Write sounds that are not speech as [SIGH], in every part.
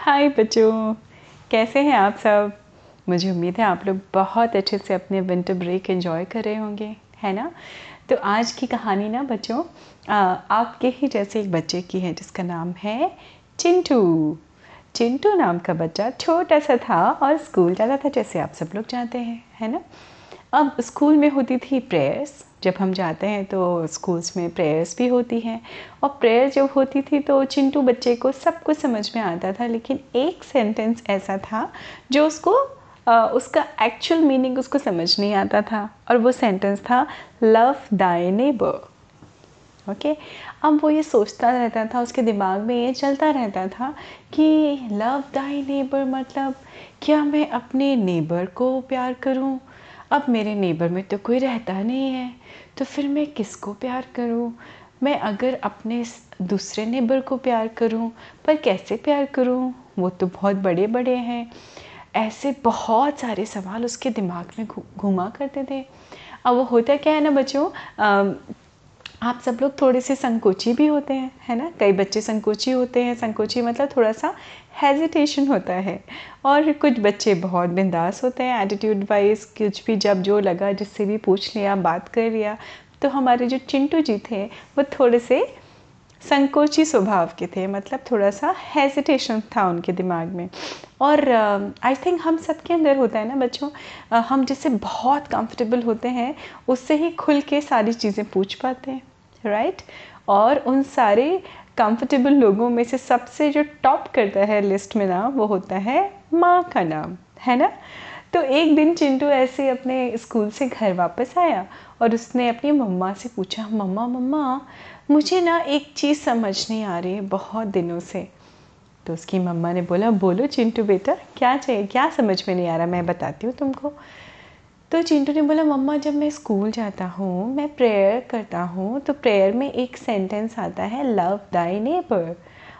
हाय बच्चों। कैसे हैं आप सब? मुझे उम्मीद है आप लोग बहुत अच्छे से अपने विंटर ब्रेक एंजॉय कर रहे होंगे, है ना? तो आज की कहानी ना बच्चों आपके ही जैसे एक बच्चे की है, जिसका नाम है चिंटू। चिंटू नाम का बच्चा छोटा सा था और स्कूल जाता था, जैसे आप सब लोग जानते हैं, है ना? अब स्कूल में होती थी प्रेयर्स। जब हम जाते हैं तो स्कूल्स में प्रेयर्स भी होती हैं। और प्रेयर जब होती थी तो चिंटू बच्चे को सब कुछ समझ में आता था लेकिन एक सेंटेंस ऐसा था जो उसको आ, उसका एक्चुअल मीनिंग उसको समझ नहीं आता था। और वो सेंटेंस था लव दाई नेबर ओके अब वो ये सोचता रहता था उसके दिमाग में ये चलता रहता था कि लव दाई नेबर मतलब क्या मैं अपने नेबर को प्यार करूँ? अब मेरे नेबर में तो कोई रहता नहीं है। तो फिर मैं किसको प्यार करूँ? मैं अगर अपने दूसरे नेबर को प्यार करूँ, पर कैसे प्यार करूँ? वो तो बहुत बड़े बड़े हैं। ऐसे बहुत सारे सवाल उसके दिमाग में घुमा करते थे। अब वो होता क्या है ना बच्चों? आप सब लोग थोड़े से संकोची भी होते हैं है ना? कई बच्चे संकोची होते हैं संकोची मतलब थोड़ा सा हेजिटेशन होता है। और कुछ बच्चे बहुत बिंदास होते हैं एटीट्यूड वाइज कुछ भी जब जो लगा जिससे भी पूछ लिया बात कर लिया तो हमारे जो चिंटू जी थे वो थोड़े से संकोची स्वभाव के थे मतलब थोड़ा सा हेजिटेशन था उनके दिमाग में। और आई uh, थिंक हम सब के अंदर होता है ना बच्चों uh, हम जिससे बहुत कंफर्टेबल होते हैं उससे ही खुल के सारी चीज़ें पूछ पाते हैं। राइट? और उन सारे कंफर्टेबल लोगों में से सबसे जो टॉप करता है लिस्ट में नाम वो होता है माँ का नाम, है ना? तो एक दिन चिंटू ऐसे अपने स्कूल से घर वापस आया और उसने अपनी मम्मा से पूछा, मम्मा मम्मा, मुझे ना एक चीज़ समझ नहीं आ रही है बहुत दिनों से। तो उसकी मम्मा ने बोला, बोलो चिंटू बेटा, क्या चाहिए, क्या समझ में नहीं आ रहा? मैं बताती हूँ तुमको। तो चिंटू ने बोला, मम्मा, जब मैं स्कूल जाता हूँ, मैं प्रेयर करता हूँ तो प्रेयर में एक सेंटेंस आता है, लव दाई नेबर.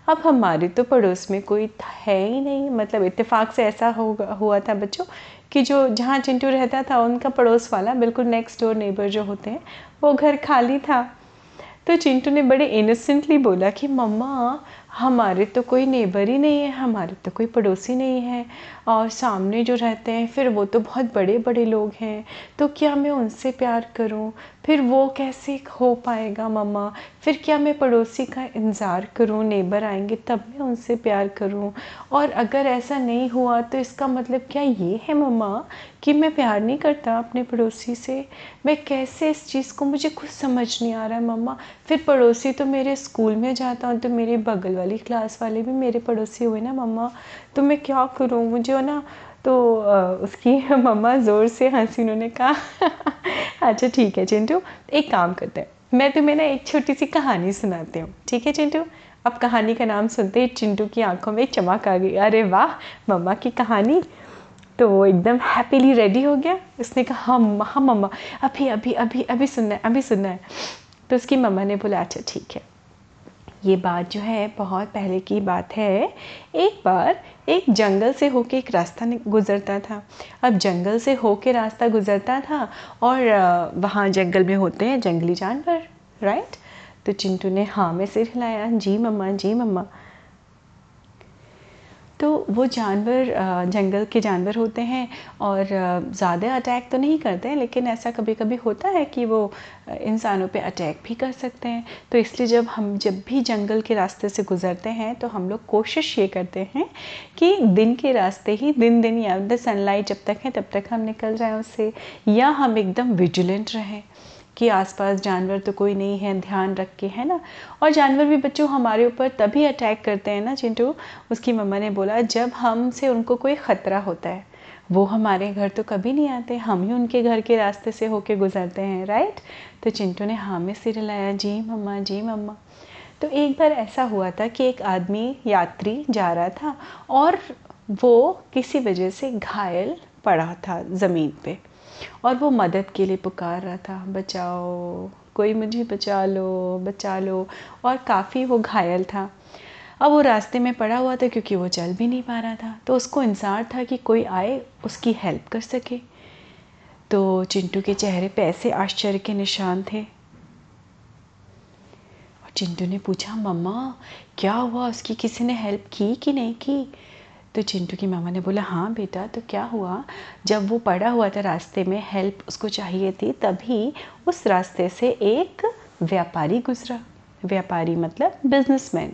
अब हमारे तो पड़ोस में कोई है ही नहीं। मतलब इत्तेफाक से ऐसा हो हुआ था बच्चों, कि जो जहाँ चिंटू रहता था, उनका पड़ोस वाला बिल्कुल नेक्स्ट डोर नेबर जो होते हैं, वो घर खाली था। तो चिंटू ने बड़े इनोसेंटली बोला कि, मम्मा हमारे तो कोई नेबर ही नहीं है, हमारे तो कोई पड़ोसी नहीं है। और सामने जो रहते हैं, फिर वो तो बहुत बड़े बड़े लोग हैं। तो क्या मैं उनसे प्यार करूँ? फिर वो कैसे हो पाएगा मम्मा? फिर क्या मैं पड़ोसी का इंतज़ार करूँ नेबर आएँगे, तब मैं उनसे प्यार करूँ? और अगर ऐसा नहीं हुआ तो इसका मतलब क्या ये है मम्मा कि मैं प्यार नहीं करता अपने पड़ोसी से? मैं कैसे इस चीज़ को, मुझे कुछ समझ नहीं आ रहा है मम्मा। फिर पड़ोसी तो मेरे स्कूल में जाता हूँ तो मेरे बगल वाली क्लास वाले भी मेरे पड़ोसी हुए ना मम्मा? तो मैं क्या करूँ? मुझे ना तो उसकी [LAUGHS] मम्मा ज़ोर से हँसी, उन्होंने कहा [LAUGHS] अच्छा ठीक है, चिंटू, एक काम करते हैं। मैं तुम्हें ना एक छोटी सी कहानी सुनाती हूँ। ठीक है, चिंटू? अब कहानी का नाम सुनते ही चिंटू की आँखों में चमक आ गई। अरे वाह, मम्मा की कहानी। तो वो एकदम हैप्पीली रेडी हो गया। उसने कहा हाँ हाँ मम्मा, अभी अभी अभी अभी सुनना है, अभी सुनना है। तो उसकी मम्मा ने बोला अच्छा ठीक है। ये बात जो है, बहुत पहले की बात है। एक बार एक जंगल से होके एक रास्ता गुज़रता था। अब जंगल से होके रास्ता गुज़रता था और वहाँ जंगल में होते हैं जंगली जानवर राइट तो चिंटू ने हाँ में सिर हिलाया, जी मम्मा जी मम्मा। तो वो जानवर जंगल के जानवर होते हैं और ज़्यादा अटैक तो नहीं करते हैं, लेकिन ऐसा कभी कभी होता है कि वो इंसानों पे अटैक भी कर सकते हैं। तो इसलिए जब हम, जब भी जंगल के रास्ते से गुज़रते हैं तो हम लोग कोशिश ये करते हैं कि दिन के रास्ते ही दिन दिन या द सनलाइट जब तक है, तब तक हम निकल जाएँ उससे, या हम एकदम विजिलेंट रहें। कि आसपास जानवर तो कोई नहीं है, ध्यान रख के, है ना? और जानवर भी बच्चों हमारे ऊपर तभी अटैक करते हैं ना, चिंटू? उसकी मम्मा ने बोला, जब हमसे उनको कोई ख़तरा होता है, वो हमारे घर तो कभी नहीं आते, हम ही उनके घर के रास्ते से होके गुजरते हैं राइट तो चिंटू ने हाँ में सिर हिलाया, जी मम्मा जी मम्मा। तो एक बार ऐसा हुआ था कि एक आदमी यात्री जा रहा था और वो किसी वजह से घायल पड़ा था ज़मीन पे। और वो मदद के लिए पुकार रहा था, बचाओ, कोई मुझे बचा लो बचा लो। और काफ़ी वो घायल था। अब वो रास्ते में पड़ा हुआ था क्योंकि वो चल भी नहीं पा रहा था। तो उसको इंसार था कि कोई आए, उसकी हेल्प कर सके। तो चिंटू के चेहरे पे ऐसे आश्चर्य के निशान थे। और चिंटू ने पूछा, मम्मा, क्या हुआ? उसकी किसी ने हेल्प की कि नहीं की? तो चिंटू की मामा ने बोला हाँ बेटा तो क्या हुआ? जब वो पड़ा हुआ था रास्ते में हेल्प उसको चाहिए थी, तभी उस रास्ते से एक व्यापारी गुजरा। व्यापारी मतलब बिजनेसमैन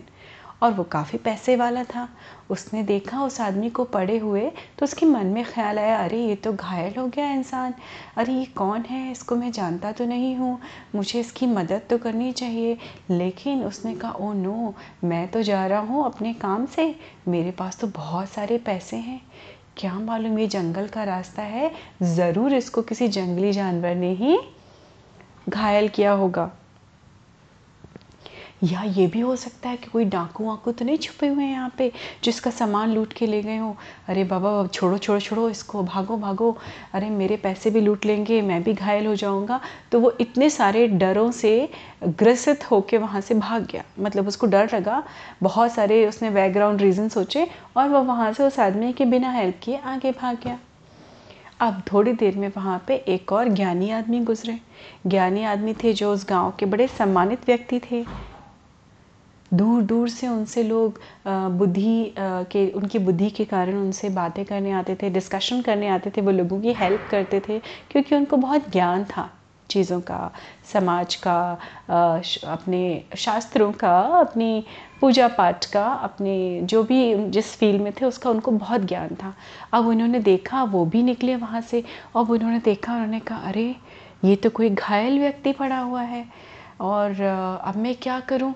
और वो काफ़ी पैसे वाला था। उसने देखा उस आदमी को पड़े हुए तो उसके मन में ख्याल आया, अरे, ये तो घायल हो गया इंसान। अरे, ये कौन है? इसको मैं जानता तो नहीं हूँ। मुझे इसकी मदद तो करनी चाहिए। लेकिन उसने कहा, ओ, नो, मैं तो जा रहा हूँ अपने काम से। मेरे पास तो बहुत सारे पैसे हैं। क्या मालूम ये जंगल का रास्ता है? ज़रूर इसको किसी जंगली जानवर ने ही घायल किया होगा। या ये भी हो सकता है कि कोई डाकू वाकू तो नहीं छुपे हुए हैं यहाँ पे, जिसका सामान लूट के ले गए हो। अरे बाबा छोड़ो छोड़ो छोड़ो इसको, भागो भागो। अरे मेरे पैसे भी लूट लेंगे, मैं भी घायल हो जाऊँगा। तो वो इतने सारे डरों से ग्रसित होके वहाँ से भाग गया। मतलब उसको डर लगा, बहुत सारे उसने बैकग्राउंड रीज़न सोचे और वह वहाँ से उस आदमी के बिना हेल्प किए आगे भाग गया। अब थोड़ी देर में वहाँ पे एक और ज्ञानी आदमी गुजरे। ज्ञानी आदमी थे जो उस गाँव के बड़े सम्मानित व्यक्ति थे। दूर दूर से उनसे लोग बुद्धि के, उनकी बुद्धि के कारण उनसे बातें करने आते थे डिस्कशन करने आते थे, वो लोगों की हेल्प करते थे, क्योंकि उनको बहुत ज्ञान था चीज़ों का, समाज का अपने शास्त्रों का, अपनी पूजा पाठ का, अपने जो भी जिस फ़ील्ड में थे, उसका उनको बहुत ज्ञान था। अब उन्होंने देखा, वो भी निकले वहाँ से, अब उन्होंने देखा, उन्होंने कहा, अरे, ये तो कोई घायल व्यक्ति पड़ा हुआ है, और अब मैं क्या करूँ?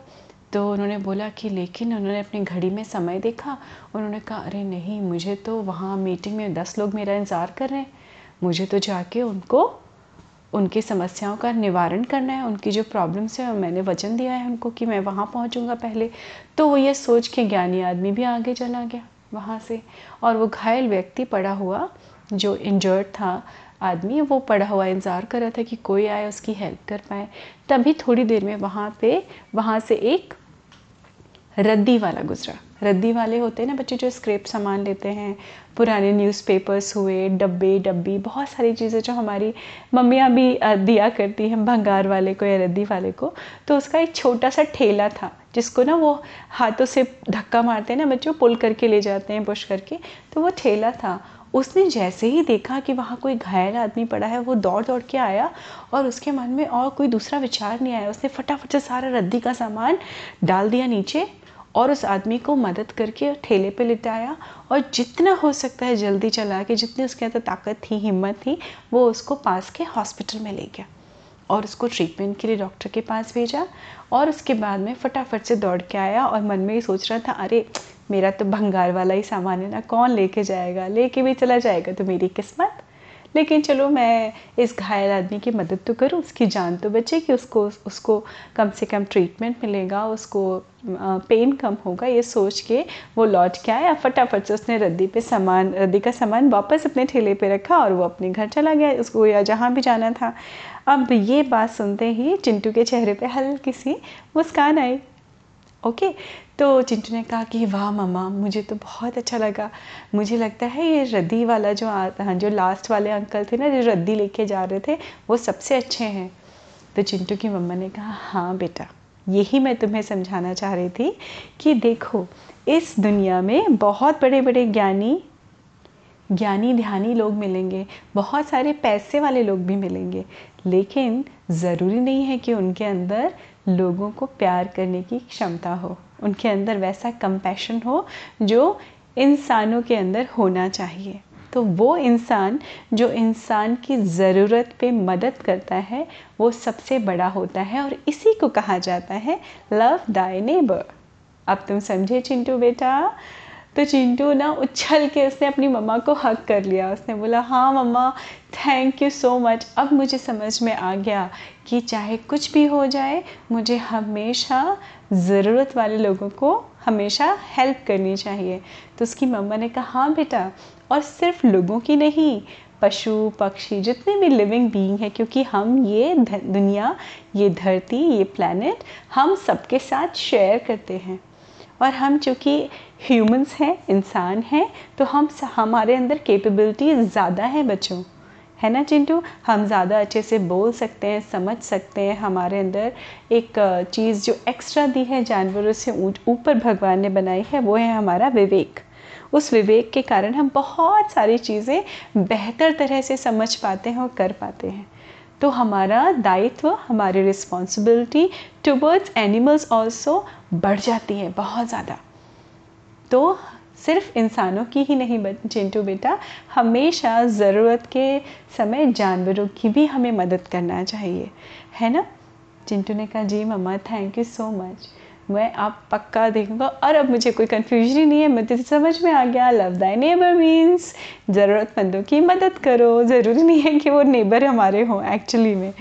तो उन्होंने बोला कि लेकिन उन्होंने अपनी घड़ी में समय देखा। उन्होंने कहा, अरे नहीं, मुझे तो वहाँ मीटिंग में दस लोग मेरा इंतज़ार कर रहे हैं। मुझे तो जाके उनको, उनकी समस्याओं का निवारण करना है, उनकी जो प्रॉब्लम्स हैं, मैंने वचन दिया है उनको कि मैं वहाँ पहुँचूँगा पहले। तो वो ये सोच के ज्ञानी आदमी भी आगे चला गया वहाँ से। और वो घायल व्यक्ति पड़ा हुआ, जो इंजर्ड था आदमी, वो पड़ा हुआ इंतज़ार कर रहा था कि कोई आए उसकी हेल्प कर पाए। तभी थोड़ी देर में वहाँ पे, वहाँ से एक रद्दी वाला गुजरा। रद्दी वाले होते हैं ना बच्चे जो स्क्रेप सामान लेते हैं, पुराने न्यूज़पेपर्स हुए, डब्बे, डब्बी, बहुत सारी चीज़ें जो हमारी मम्मियाँ भी दिया करती हैं भंगार वाले को या रद्दी वाले को। तो उसका एक छोटा सा ठेला था, जिसको ना वो हाथों से धक्का मारते हैं ना बच्चे पुल करके ले जाते हैं पुश करके। तो वो ठेला था उसने जैसे ही देखा कि वहाँ कोई घायल आदमी पड़ा है, वो दौड़ दौड़ के आया और उसके मन में और कोई दूसरा विचार नहीं आया। उसने फटाफट से सारा रद्दी का सामान डाल दिया नीचे और उस आदमी को मदद करके ठेले पे लिटाया और जितना हो सकता है जल्दी चला के, जितनी उसके अंदर ताकत थी, हिम्मत थी, वो उसको पास के हॉस्पिटल में ले गया और उसको ट्रीटमेंट के लिए डॉक्टर के पास भेजा और उसके बाद में फटाफट से दौड़ के आया और मन में ही सोच रहा था, अरे मेरा तो भंगार वाला ही सामान है ना, कौन लेके जाएगा? लेके भी चला जाएगा तो मेरी किस्मत। लेकिन चलो मैं इस घायल आदमी की मदद तो करूँ, उसकी जान तो बचे कि उसको उसको कम से कम ट्रीटमेंट मिलेगा, उसको पेन कम होगा, ये सोच के वो लौट के आया। फटाफट से उसने रद्दी पे सामान, रद्दी का सामान वापस अपने ठेले पे रखा और वो अपने घर चला गया, उसको या जहाँ भी जाना था। अब ये बात सुनते ही चिंटू के चेहरे पे हल्की सी मुस्कान आई। ओके? तो चिंटू ने कहा कि वाह मम्मा मुझे तो बहुत अच्छा लगा। मुझे लगता है ये रद्दी वाला जो हाँ जो लास्ट वाले अंकल थे ना, जो रद्दी लेके जा रहे थे, वो सबसे अच्छे हैं। तो चिंटू की मम्मा ने कहा हाँ बेटा, यही मैं तुम्हें समझाना चाह रही थी कि देखो, इस दुनिया में बहुत बड़े बड़े ज्ञानी ज्ञानी ध्यानी लोग मिलेंगे, बहुत सारे पैसे वाले लोग भी मिलेंगे, लेकिन ज़रूरी नहीं है कि उनके अंदर लोगों को प्यार करने की क्षमता हो, उनके अंदर वैसा कंपैशन हो जो इंसानों के अंदर होना चाहिए। तो वो इंसान, जो इंसान की ज़रूरत पे मदद करता है, वो सबसे बड़ा होता है और इसी को कहा जाता है लव दाई नेबर अब तुम समझे चिंटू बेटा? तो चिंटू ना उछल के उसने अपनी मम्मा को हक कर लिया। उसने बोला हाँ mama thank you so much अब मुझे समझ में आ गया कि चाहे कुछ भी हो जाए, मुझे हमेशा ज़रूरत वाले लोगों को हमेशा हेल्प करनी चाहिए। तो उसकी मम्मा ने कहा हाँ बेटा, और सिर्फ़ लोगों की नहीं, पशु, पक्षी, जितने भी लिविंग बीइंग है, क्योंकि हम ये दुनिया, ये धरती, ये प्लानट हम सबके साथ शेयर करते हैं। और हम चूँकि ह्यूमंस हैं, इंसान हैं तो हम हमारे अंदर कैपेबिलिटी ज़्यादा है बच्चों। है ना चिंटू? हम ज़्यादा अच्छे से बोल सकते हैं, समझ सकते हैं, हमारे अंदर एक चीज़ जो एक्स्ट्रा दी है जानवरों से ऊपर भगवान ने बनाई है, वो है हमारा विवेक। उस विवेक के कारण हम बहुत सारी चीज़ें बेहतर तरह से समझ पाते हैं और कर पाते हैं। तो हमारा दायित्व, हमारी रिस्पॉन्सिबिलिटी टुवर्ड्स एनिमल्स ऑल्सो बढ़ जाती है बहुत ज़्यादा। तो सिर्फ़ इंसानों की ही नहीं चिंटू बेटा, हमेशा ज़रूरत के समय जानवरों की भी हमें मदद करना चाहिए। है ना? चिंटू ने कहा, जी mama thank you so much मैं आप पक्का देखूँगा। और अब मुझे कोई कन्फ्यूज़न ही नहीं है मुझे समझ में आ गया। लव दाई नेबर मीन्स ज़रूरतमंदों की मदद करो। ज़रूरी नहीं है कि वो नेबर हमारे हों एक्चुअली में।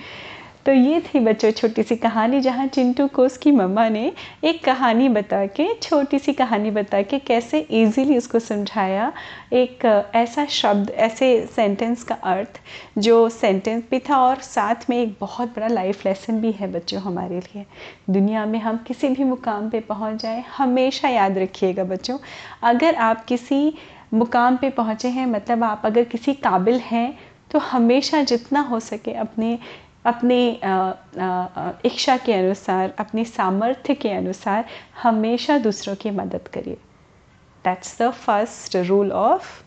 तो ये थी बच्चों छोटी सी कहानी, जहाँ चिंटू को उसकी मम्मा ने एक कहानी बता के, छोटी सी कहानी बता के कैसे इजीली उसको समझाया। एक ऐसा शब्द, ऐसे सेंटेंस का अर्थ, जो सेंटेंस भी था और साथ में एक बहुत बड़ा लाइफ लेसन भी है बच्चों हमारे लिए। दुनिया में हम किसी भी मुकाम पे पहुँच जाए, हमेशा याद रखिएगा बच्चों, अगर आप किसी मुकाम पे पहुँचे हैं मतलब आप अगर किसी काबिल हैं तो हमेशा जितना हो सके अपने अपनी इच्छा के अनुसार, अपने सामर्थ्य के अनुसार हमेशा दूसरों की मदद करिए। That's the first rule of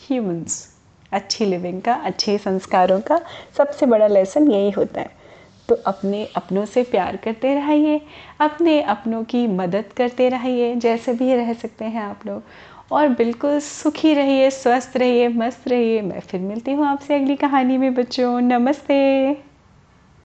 humans अच्छी लिविंग का, अच्छे संस्कारों का सबसे बड़ा लेसन यही होता है। तो अपने अपनों से प्यार करते रहिए, अपने अपनों की मदद करते रहिए, जैसे भी रह सकते हैं आप लोग। और बिल्कुल सुखी रहिए, स्वस्थ रहिए, मस्त रहिए। मैं फिर मिलती हूँ आपसे अगली कहानी में, बच्चों। नमस्ते।